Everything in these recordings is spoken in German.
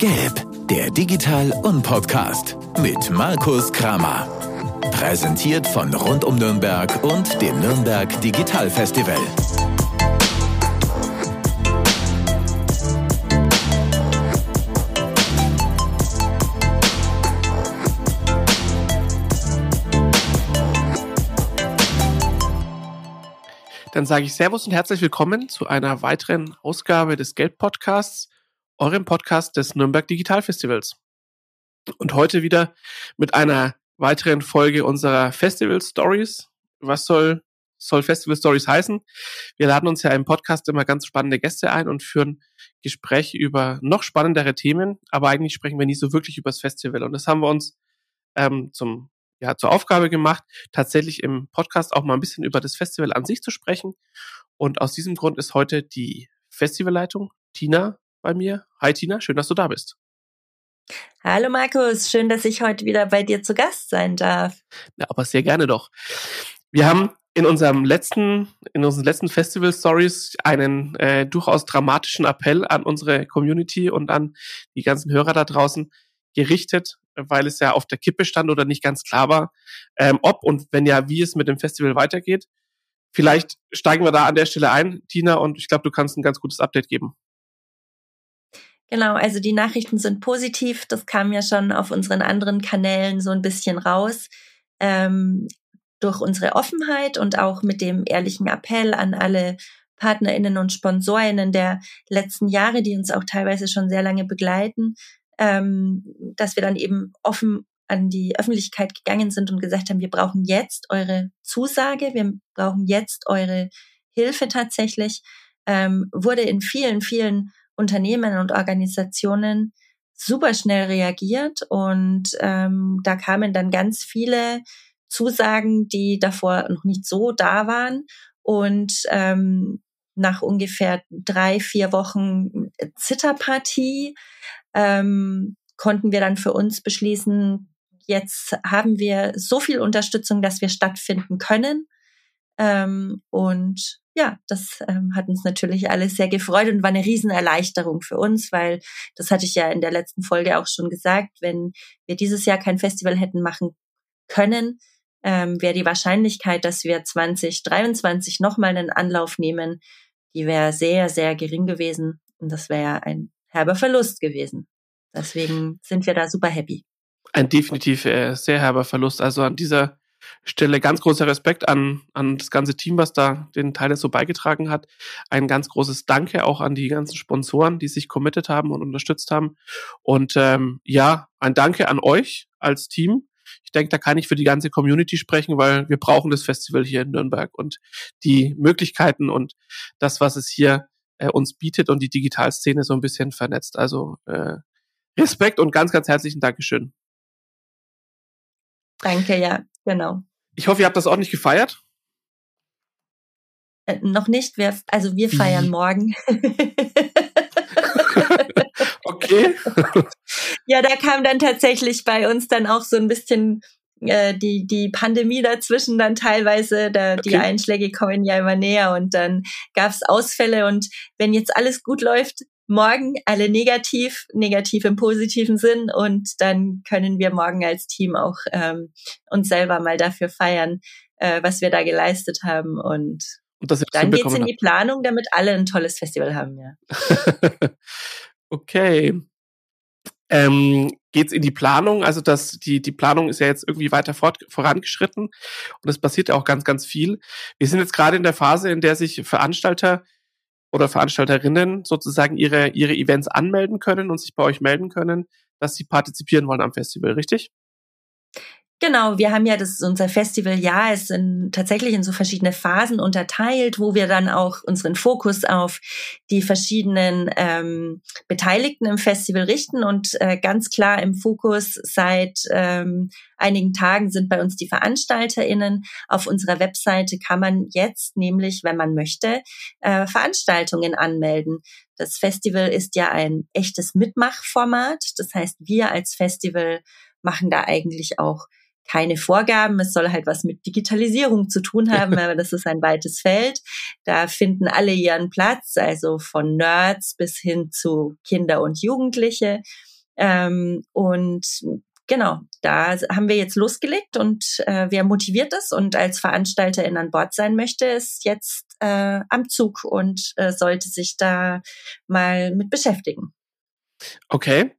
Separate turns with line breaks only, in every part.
Gelb, der Digital- und Podcast mit Markus Kramer. Präsentiert von Rund um Nürnberg und dem Nürnberg Digital Festival.
Dann sage ich Servus und herzlich willkommen zu einer weiteren Ausgabe des Gelb Podcasts, eurem Podcast des Nürnberg Digital Festivals. Und heute wieder mit einer weiteren Folge unserer Festival Stories. Was soll, soll Festival Stories heißen? Wir laden uns ja im Podcast immer ganz spannende Gäste ein und führen Gespräche über noch spannendere Themen, aber eigentlich sprechen wir nie so wirklich über das Festival. Und das haben wir uns ähm, zum ja, zur Aufgabe gemacht, tatsächlich im Podcast auch mal ein bisschen über das Festival an sich zu sprechen. Und aus diesem Grund ist heute die Festivalleitung Tina bei mir. Hi Tina, schön, dass du da bist.
Hallo Markus, schön, dass ich heute wieder bei dir zu Gast sein darf.
Ja, aber sehr gerne doch. Wir haben in unserem letzten, in unseren letzten Festival Stories einen äh, durchaus dramatischen Appell an unsere Community und an die ganzen Hörer da draußen gerichtet, weil es ja auf der Kippe stand oder nicht ganz klar war, ähm, ob und wenn ja, wie es mit dem Festival weitergeht. Vielleicht steigen wir da an der Stelle ein, Tina, und ich glaube, du kannst ein ganz gutes Update geben.
Genau, also die Nachrichten sind positiv. Das kam ja schon auf unseren anderen Kanälen so ein bisschen raus. Ähm, durch unsere Offenheit und auch mit dem ehrlichen Appell an alle PartnerInnen und SponsorInnen der letzten Jahre, die uns auch teilweise schon sehr lange begleiten, ähm, dass wir dann eben offen an die Öffentlichkeit gegangen sind und gesagt haben, wir brauchen jetzt eure Zusage, wir brauchen jetzt eure Hilfe tatsächlich, ähm, wurde in vielen, vielen Unternehmen und Organisationen super schnell reagiert und ähm, da kamen dann ganz viele Zusagen, die davor noch nicht so da waren und ähm, nach ungefähr drei, vier Wochen Zitterpartie ähm, konnten wir dann für uns beschließen, jetzt haben wir so viel Unterstützung, dass wir stattfinden können. Ähm, und ja, das ähm, hat uns natürlich alles sehr gefreut und war eine Riesenerleichterung für uns, weil das hatte ich ja in der letzten Folge auch schon gesagt, wenn wir dieses Jahr kein Festival hätten machen können, ähm, wäre die Wahrscheinlichkeit, dass wir 2023 nochmal einen Anlauf nehmen, die wäre sehr, sehr gering gewesen. Und das wäre ein herber Verlust gewesen. Deswegen sind wir da super happy.
Ein definitiv äh, sehr herber Verlust. Also an dieser Stelle ganz großer Respekt an, an das ganze Team, was da den Teil so beigetragen hat. Ein ganz großes Danke auch an die ganzen Sponsoren, die sich committed haben und unterstützt haben. Und ähm, ja, ein Danke an euch als Team. Ich denke, da kann ich für die ganze Community sprechen, weil wir brauchen das Festival hier in Nürnberg und die Möglichkeiten und das, was es hier äh, uns bietet und die Digitalszene so ein bisschen vernetzt. Also äh, Respekt und ganz, ganz herzlichen Dankeschön.
Danke, ja, genau.
Ich hoffe, ihr habt das auch nicht gefeiert.
Äh, noch nicht, wir, also wir feiern Wie? morgen.
okay.
ja, da kam dann tatsächlich bei uns dann auch so ein bisschen äh, die, die Pandemie dazwischen dann teilweise, da okay. die Einschläge kommen ja immer näher und dann gab es Ausfälle und wenn jetzt alles gut läuft, morgen alle negativ, negativ im positiven Sinn und dann können wir morgen als Team auch ähm, uns selber mal dafür feiern, äh, was wir da geleistet haben und, und dann geht's in die Planung, damit alle ein tolles Festival haben, ja.
okay ähm, geht in die Planung. Also das, die, die Planung ist ja jetzt irgendwie weiter fort, vorangeschritten und es passiert ja auch ganz, ganz viel. Wir sind jetzt gerade in der Phase, in der sich Veranstalter oder Veranstalterinnen sozusagen ihre, ihre Events anmelden können und sich bei euch melden können, dass sie partizipieren wollen am Festival, richtig?
Genau, wir haben ja das unser Festival ja ist in, tatsächlich in so verschiedene Phasen unterteilt, wo wir dann auch unseren Fokus auf die verschiedenen ähm, Beteiligten im Festival richten und äh, ganz klar im Fokus seit ähm, einigen Tagen sind bei uns die VeranstalterInnen. Auf unserer Webseite kann man jetzt nämlich, wenn man möchte, äh, Veranstaltungen anmelden. Das Festival ist ja ein echtes Mitmachformat. Das heißt, wir als Festival machen da eigentlich auch keine Vorgaben. Es soll halt was mit Digitalisierung zu tun haben, aber das ist ein weites Feld. Da finden alle ihren Platz, also von Nerds bis hin zu Kinder und Jugendliche. Ähm, und genau, da haben wir jetzt losgelegt und äh, wer motiviert ist und als Veranstalterin an Bord sein möchte, ist jetzt äh, am Zug und äh, sollte sich da mal mit beschäftigen.
Okay.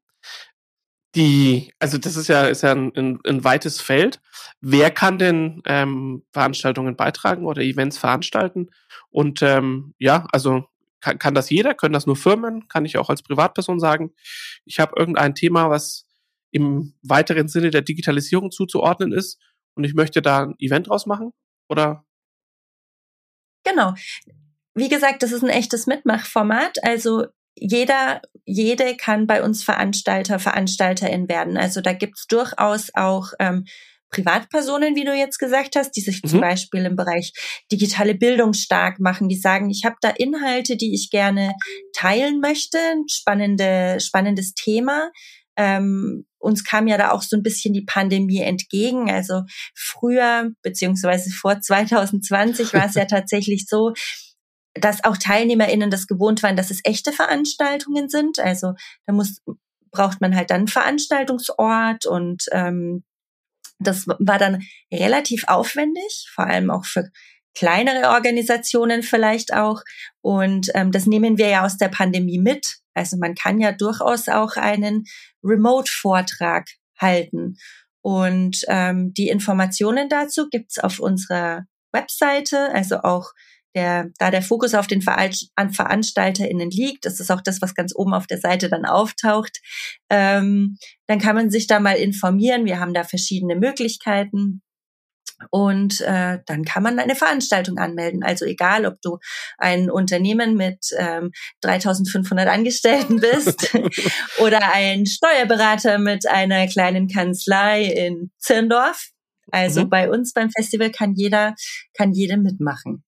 Die, also das ist ja, ist ja ein, ein, ein weites Feld. Wer kann denn ähm, Veranstaltungen beitragen oder Events veranstalten? Und ähm, ja, also kann, kann das jeder? Können das nur Firmen? Kann ich auch als Privatperson sagen, ich habe irgendein Thema, was im weiteren Sinne der Digitalisierung zuzuordnen ist und ich möchte da ein Event draus machen? Oder?
Genau. Wie gesagt, das ist ein echtes Mitmachformat. Also jeder, jede kann bei uns Veranstalter, Veranstalterin werden. Also da gibt's durchaus auch ähm, Privatpersonen, wie du jetzt gesagt hast, die sich mhm. zum Beispiel im Bereich digitale Bildung stark machen, die sagen, ich habe da Inhalte, die ich gerne teilen möchte, spannende, spannendes Thema. Ähm, uns kam ja da auch so ein bisschen die Pandemie entgegen. Also früher, beziehungsweise vor 2020 war es ja tatsächlich so, dass auch TeilnehmerInnen das gewohnt waren, dass es echte Veranstaltungen sind. Also da muss, braucht man halt dann einen Veranstaltungsort und ähm, das war dann relativ aufwendig, vor allem auch für kleinere Organisationen vielleicht auch. Und ähm, das nehmen wir ja aus der Pandemie mit. Also man kann ja durchaus auch einen Remote-Vortrag halten. Und ähm, die Informationen dazu gibt's auf unserer Webseite, also auch der, da der Fokus auf den VeranstalterInnen liegt, das ist auch das, was ganz oben auf der Seite dann auftaucht, ähm, dann kann man sich da mal informieren. Wir haben da verschiedene Möglichkeiten. Und äh, dann kann man eine Veranstaltung anmelden. Also egal, ob du ein Unternehmen mit ähm, 3500 Angestellten bist oder ein Steuerberater mit einer kleinen Kanzlei in Zirndorf. Also mhm. bei uns beim Festival kann jeder, kann jede mitmachen.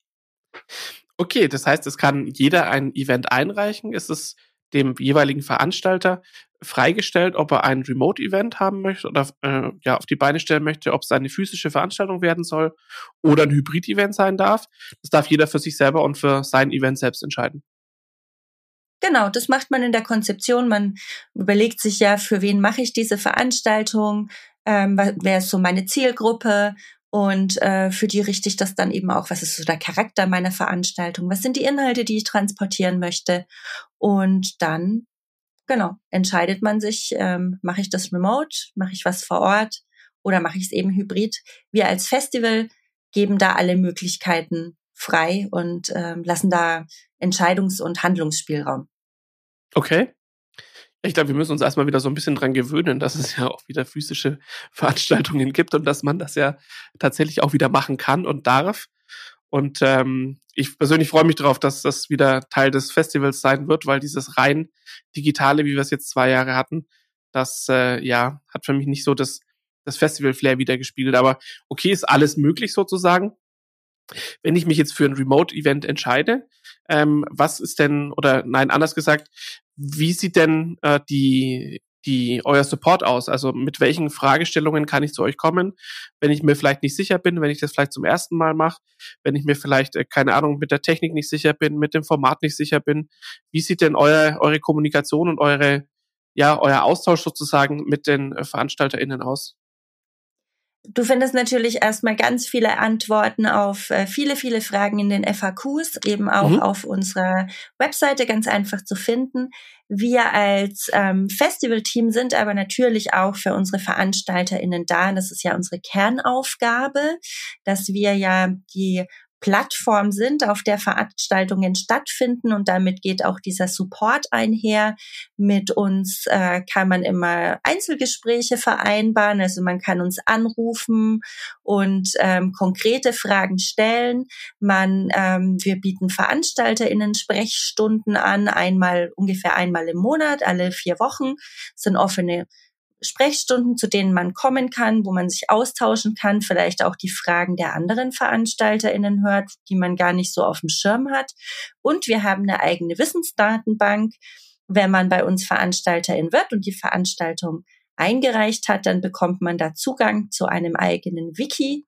Okay, das heißt, es kann jeder ein Event einreichen. Ist es dem jeweiligen Veranstalter freigestellt, ob er ein Remote-Event haben möchte oder äh, ja auf die Beine stellen möchte, ob es eine physische Veranstaltung werden soll oder ein Hybrid-Event sein darf. Das darf jeder für sich selber und für sein Event selbst entscheiden.
Genau, das macht man in der Konzeption. Man überlegt sich ja, für wen mache ich diese Veranstaltung, ähm, wer ist so meine Zielgruppe und äh, für die richte ich das dann eben auch, was ist so der Charakter meiner Veranstaltung, was sind die Inhalte, die ich transportieren möchte. Und dann, genau, entscheidet man sich, ähm, mache ich das remote, mache ich was vor Ort oder mache ich es eben hybrid. Wir als Festival geben da alle Möglichkeiten frei und ähm, lassen da Entscheidungs- und Handlungsspielraum.
Okay. Ich glaube, wir müssen uns erstmal wieder so ein bisschen dran gewöhnen, dass es ja auch wieder physische Veranstaltungen gibt und dass man das ja tatsächlich auch wieder machen kann und darf. Und ähm, ich persönlich freue mich darauf, dass das wieder Teil des Festivals sein wird, weil dieses rein digitale, wie wir es jetzt zwei Jahre hatten, das äh, ja hat für mich nicht so das, das Festival-Flair wieder gespielt. Aber okay, ist alles möglich sozusagen. Wenn ich mich jetzt für ein Remote-Event entscheide, ähm, was ist denn, oder nein, anders gesagt, wie sieht denn äh, die, die euer Support aus? Also mit welchen Fragestellungen kann ich zu euch kommen, wenn ich mir vielleicht nicht sicher bin, wenn ich das vielleicht zum ersten Mal mache, wenn ich mir vielleicht, äh, keine Ahnung, mit der Technik nicht sicher bin, mit dem Format nicht sicher bin. Wie sieht denn euer, eure Kommunikation und eure, ja, euer Austausch sozusagen mit den äh, VeranstalterInnen aus?
Du findest natürlich erstmal ganz viele Antworten auf äh, viele, viele Fragen in den FAQs, eben auch mhm. auf unserer Webseite ganz einfach zu finden. Wir als ähm, Festivalteam sind aber natürlich auch für unsere VeranstalterInnen da. Das ist ja unsere Kernaufgabe, dass wir ja die Plattform sind, auf der Veranstaltungen stattfinden und damit geht auch dieser Support einher. Mit uns äh, kann man immer Einzelgespräche vereinbaren, also man kann uns anrufen und ähm, konkrete Fragen stellen. Man, ähm, wir bieten VeranstalterInnen Sprechstunden an, einmal ungefähr einmal im Monat, alle vier Wochen, sind offene Sprechstunden, zu denen man kommen kann, wo man sich austauschen kann, vielleicht auch die Fragen der anderen VeranstalterInnen hört, die man gar nicht so auf dem Schirm hat. Und wir haben eine eigene Wissensdatenbank. Wenn man bei uns Veranstalterin wird und die Veranstaltung eingereicht hat, dann bekommt man da Zugang zu einem eigenen Wiki,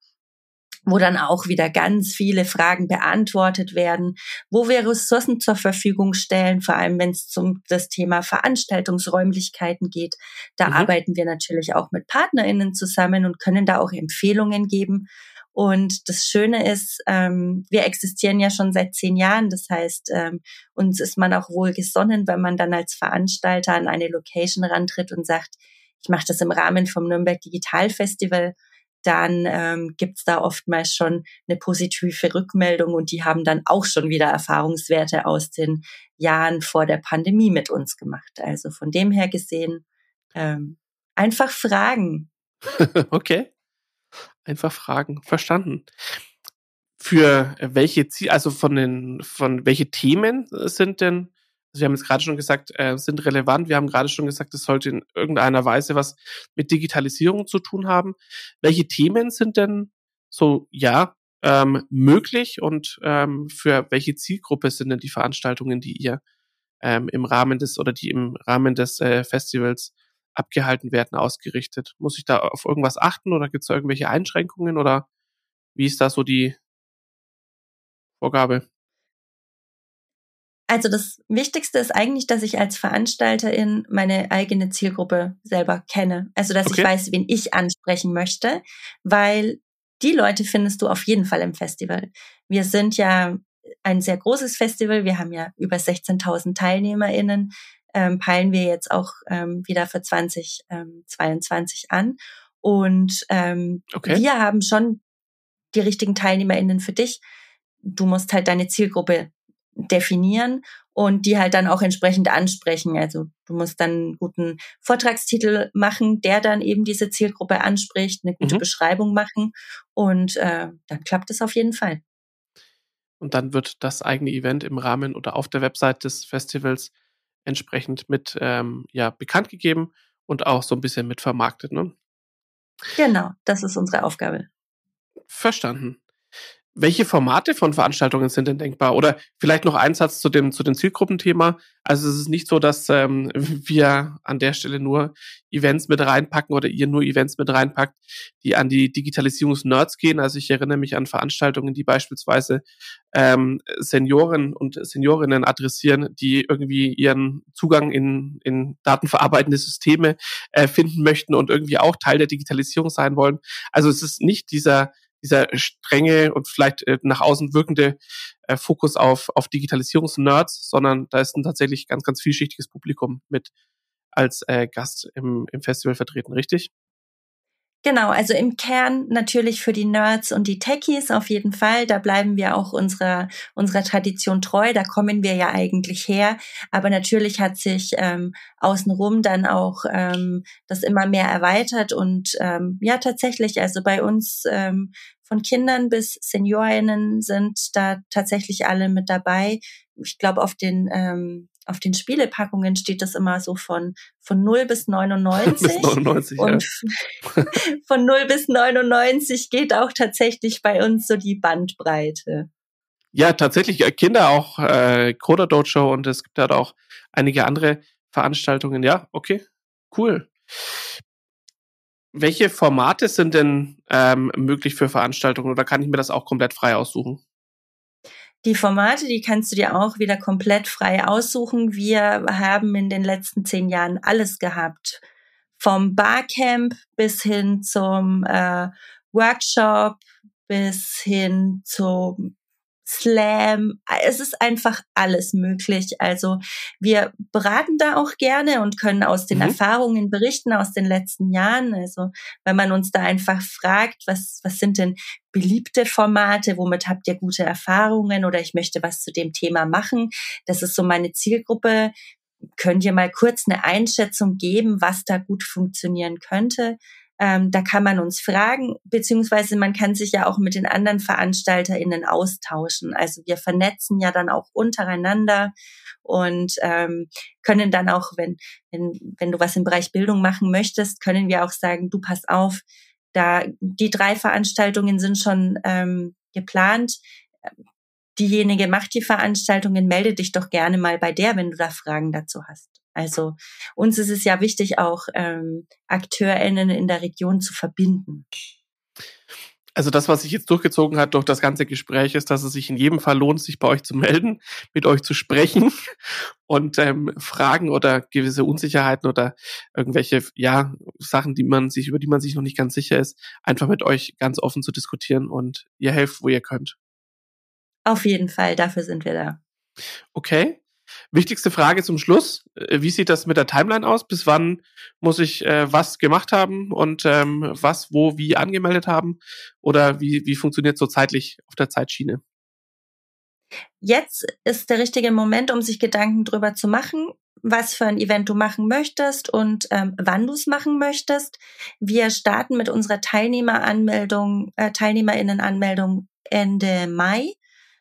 wo dann auch wieder ganz viele Fragen beantwortet werden, wo wir Ressourcen zur Verfügung stellen, vor allem wenn es zum das Thema Veranstaltungsräumlichkeiten geht. Da mhm. arbeiten wir natürlich auch mit PartnerInnen zusammen und können da auch Empfehlungen geben. Und das Schöne ist, ähm, wir existieren ja schon seit zehn Jahren. Das heißt, ähm, uns ist man auch wohl gesonnen, wenn man dann als Veranstalter an eine Location rantritt und sagt, ich mache das im Rahmen vom Nürnberg Digital Festival dann ähm, gibt da oftmals schon eine positive Rückmeldung und die haben dann auch schon wieder Erfahrungswerte aus den Jahren vor der Pandemie mit uns gemacht. Also von dem her gesehen, ähm, einfach fragen.
okay. Einfach fragen. Verstanden. Für welche Ziel, also von den, von welche Themen sind denn also wir haben jetzt gerade schon gesagt, äh, sind relevant. Wir haben gerade schon gesagt, es sollte in irgendeiner Weise was mit Digitalisierung zu tun haben. Welche Themen sind denn so, ja, ähm, möglich und ähm, für welche Zielgruppe sind denn die Veranstaltungen, die ihr ähm, im Rahmen des oder die im Rahmen des äh, Festivals abgehalten werden, ausgerichtet? Muss ich da auf irgendwas achten oder gibt es da irgendwelche Einschränkungen oder wie ist da so die Vorgabe?
Also das Wichtigste ist eigentlich, dass ich als Veranstalterin meine eigene Zielgruppe selber kenne. Also dass okay. ich weiß, wen ich ansprechen möchte, weil die Leute findest du auf jeden Fall im Festival. Wir sind ja ein sehr großes Festival. Wir haben ja über 16.000 TeilnehmerInnen. Ähm, peilen wir jetzt auch ähm, wieder für 2022 ähm, an. Und ähm, okay. wir haben schon die richtigen TeilnehmerInnen für dich. Du musst halt deine Zielgruppe definieren und die halt dann auch entsprechend ansprechen. Also du musst dann einen guten Vortragstitel machen, der dann eben diese Zielgruppe anspricht, eine gute mhm. Beschreibung machen und äh, dann klappt es auf jeden Fall.
Und dann wird das eigene Event im Rahmen oder auf der Website des Festivals entsprechend mit ähm, ja, bekannt gegeben und auch so ein bisschen mit vermarktet. Ne?
Genau, das ist unsere Aufgabe.
Verstanden. Welche Formate von Veranstaltungen sind denn denkbar? Oder vielleicht noch ein Satz zu dem, zu dem Zielgruppenthema. Also es ist nicht so, dass ähm, wir an der Stelle nur Events mit reinpacken oder ihr nur Events mit reinpackt, die an die Digitalisierungsnerds gehen. Also ich erinnere mich an Veranstaltungen, die beispielsweise ähm, Senioren und Seniorinnen adressieren, die irgendwie ihren Zugang in, in datenverarbeitende Systeme äh, finden möchten und irgendwie auch Teil der Digitalisierung sein wollen. Also es ist nicht dieser dieser strenge und vielleicht äh, nach außen wirkende äh, Fokus auf, auf Digitalisierungsnerds, sondern da ist ein tatsächlich ganz, ganz vielschichtiges Publikum mit als äh, Gast im, im Festival vertreten, richtig?
Genau, also im Kern natürlich für die Nerds und die Techies auf jeden Fall. Da bleiben wir auch unserer, unserer Tradition treu. Da kommen wir ja eigentlich her. Aber natürlich hat sich ähm, außenrum dann auch ähm, das immer mehr erweitert. Und ähm, ja, tatsächlich, also bei uns ähm, von Kindern bis Seniorinnen sind da tatsächlich alle mit dabei. Ich glaube, auf den ähm, auf den Spielepackungen steht das immer so von von 0 bis 99. bis 99 und ja. von 0 bis 99 geht auch tatsächlich bei uns so die Bandbreite.
Ja, tatsächlich äh, Kinder auch äh, Coder Dojo und es gibt halt auch einige andere Veranstaltungen. Ja, okay, cool. Welche Formate sind denn ähm, möglich für Veranstaltungen oder kann ich mir das auch komplett frei aussuchen?
Die Formate, die kannst du dir auch wieder komplett frei aussuchen. Wir haben in den letzten zehn Jahren alles gehabt. Vom Barcamp bis hin zum äh, Workshop bis hin zum Slam. Es ist einfach alles möglich. Also wir beraten da auch gerne und können aus den mhm. Erfahrungen berichten aus den letzten Jahren. Also wenn man uns da einfach fragt, was, was sind denn beliebte Formate, womit habt ihr gute Erfahrungen oder ich möchte was zu dem Thema machen. Das ist so meine Zielgruppe. Könnt ihr mal kurz eine Einschätzung geben, was da gut funktionieren könnte? Ähm, da kann man uns fragen, beziehungsweise man kann sich ja auch mit den anderen VeranstalterInnen austauschen. Also wir vernetzen ja dann auch untereinander und ähm, können dann auch, wenn, wenn, wenn du was im Bereich Bildung machen möchtest, können wir auch sagen, du pass auf, da die drei Veranstaltungen sind schon ähm, geplant. Diejenige macht die Veranstaltungen, melde dich doch gerne mal bei der, wenn du da Fragen dazu hast. Also uns ist es ja wichtig, auch ähm, AkteurInnen in der Region zu verbinden.
Also das, was sich jetzt durchgezogen hat durch das ganze Gespräch, ist, dass es sich in jedem Fall lohnt, sich bei euch zu melden, mit euch zu sprechen und ähm, Fragen oder gewisse Unsicherheiten oder irgendwelche ja Sachen, die man sich über die man sich noch nicht ganz sicher ist, einfach mit euch ganz offen zu diskutieren und ihr helft, wo ihr könnt.
Auf jeden Fall, dafür sind wir da.
Okay. Wichtigste Frage zum Schluss. Äh, wie sieht das mit der Timeline aus? Bis wann muss ich äh, was gemacht haben und ähm, was, wo, wie angemeldet haben? Oder wie, wie funktioniert so zeitlich auf der Zeitschiene?
Jetzt ist der richtige Moment, um sich Gedanken drüber zu machen, was für ein Event du machen möchtest und ähm, wann du es machen möchtest. Wir starten mit unserer Teilnehmeranmeldung, äh, Teilnehmerinnenanmeldung Ende Mai.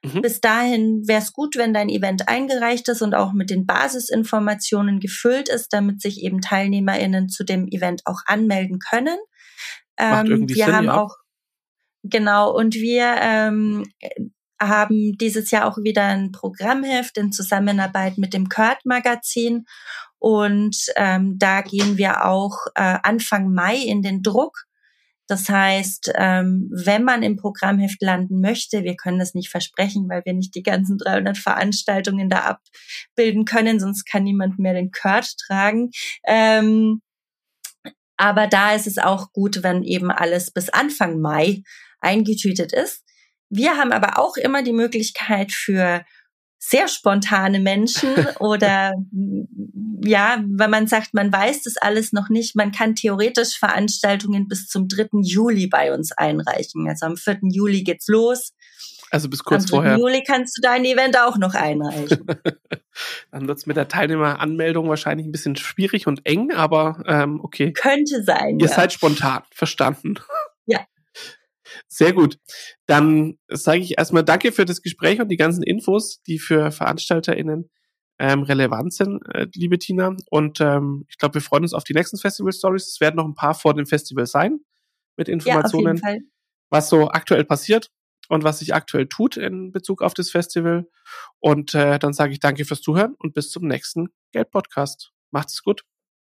Mhm. Bis dahin wäre es gut, wenn dein Event eingereicht ist und auch mit den Basisinformationen gefüllt ist, damit sich eben TeilnehmerInnen zu dem Event auch anmelden können.
Ähm, wir Sinn, haben ja. auch
genau und wir ähm, haben dieses Jahr auch wieder ein Programmheft in Zusammenarbeit mit dem Kurt Magazin und ähm, da gehen wir auch äh, Anfang Mai in den Druck das heißt, ähm, wenn man im Programmheft landen möchte, wir können das nicht versprechen, weil wir nicht die ganzen 300 Veranstaltungen da abbilden können, sonst kann niemand mehr den Kurt tragen. Ähm, aber da ist es auch gut, wenn eben alles bis Anfang Mai eingetütet ist. Wir haben aber auch immer die Möglichkeit für sehr spontane Menschen oder ja, wenn man sagt, man weiß das alles noch nicht, man kann theoretisch Veranstaltungen bis zum 3. Juli bei uns einreichen. Also am 4. Juli geht's los.
Also bis kurz
am 3.
vorher.
Juli kannst du dein Event auch noch einreichen.
Dann wird's mit der Teilnehmeranmeldung wahrscheinlich ein bisschen schwierig und eng, aber ähm, okay.
Könnte sein.
Ihr ja. seid spontan, verstanden.
Ja,
sehr gut. Dann sage ich erstmal Danke für das Gespräch und die ganzen Infos, die für VeranstalterInnen ähm, relevant sind, äh, liebe Tina. Und ähm, ich glaube, wir freuen uns auf die nächsten Festival Stories. Es werden noch ein paar vor dem Festival sein mit Informationen, ja, was so aktuell passiert und was sich aktuell tut in Bezug auf das Festival. Und äh, dann sage ich danke fürs Zuhören und bis zum nächsten Geld-Podcast. Macht's gut.